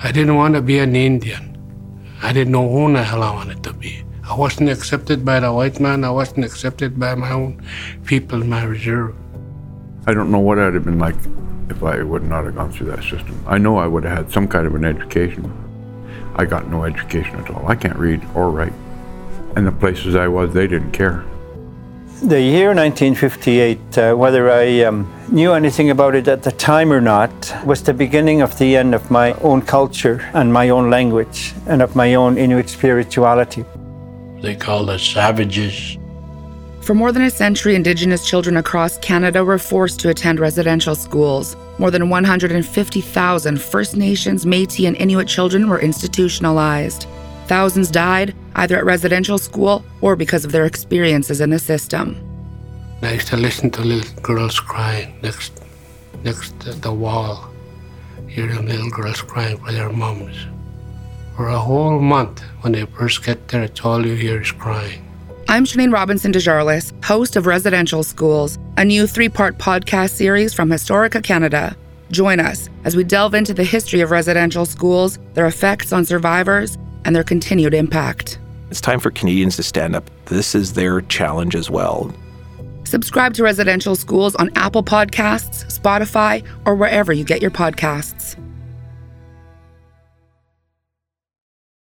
I didn't want to be an Indian. I didn't know who the hell I wanted to be. I wasn't accepted by the white man. I wasn't accepted by my own people my reserve. I don't know what I'd have been like if I would not have gone through that system. I know I would have had some kind of an education. I got no education at all. I can't read or write. And the places I was, they didn't care. The year 1958, uh, whether I um, knew anything about it at the time or not, was the beginning of the end of my own culture and my own language and of my own Inuit spirituality. They called us savages. For more than a century, Indigenous children across Canada were forced to attend residential schools. More than 150,000 First Nations, Metis, and Inuit children were institutionalized. Thousands died either at residential school or because of their experiences in the system. I used to listen to little girls crying next, next to the wall. Hearing little girls crying for their moms. For a whole month, when they first get there, it's all you hear is crying. I'm Shaneen Robinson Desjarlais, host of Residential Schools, a new three part podcast series from Historica Canada. Join us as we delve into the history of residential schools, their effects on survivors, and their continued impact. It's time for Canadians to stand up. This is their challenge as well. Subscribe to Residential Schools on Apple Podcasts, Spotify, or wherever you get your podcasts.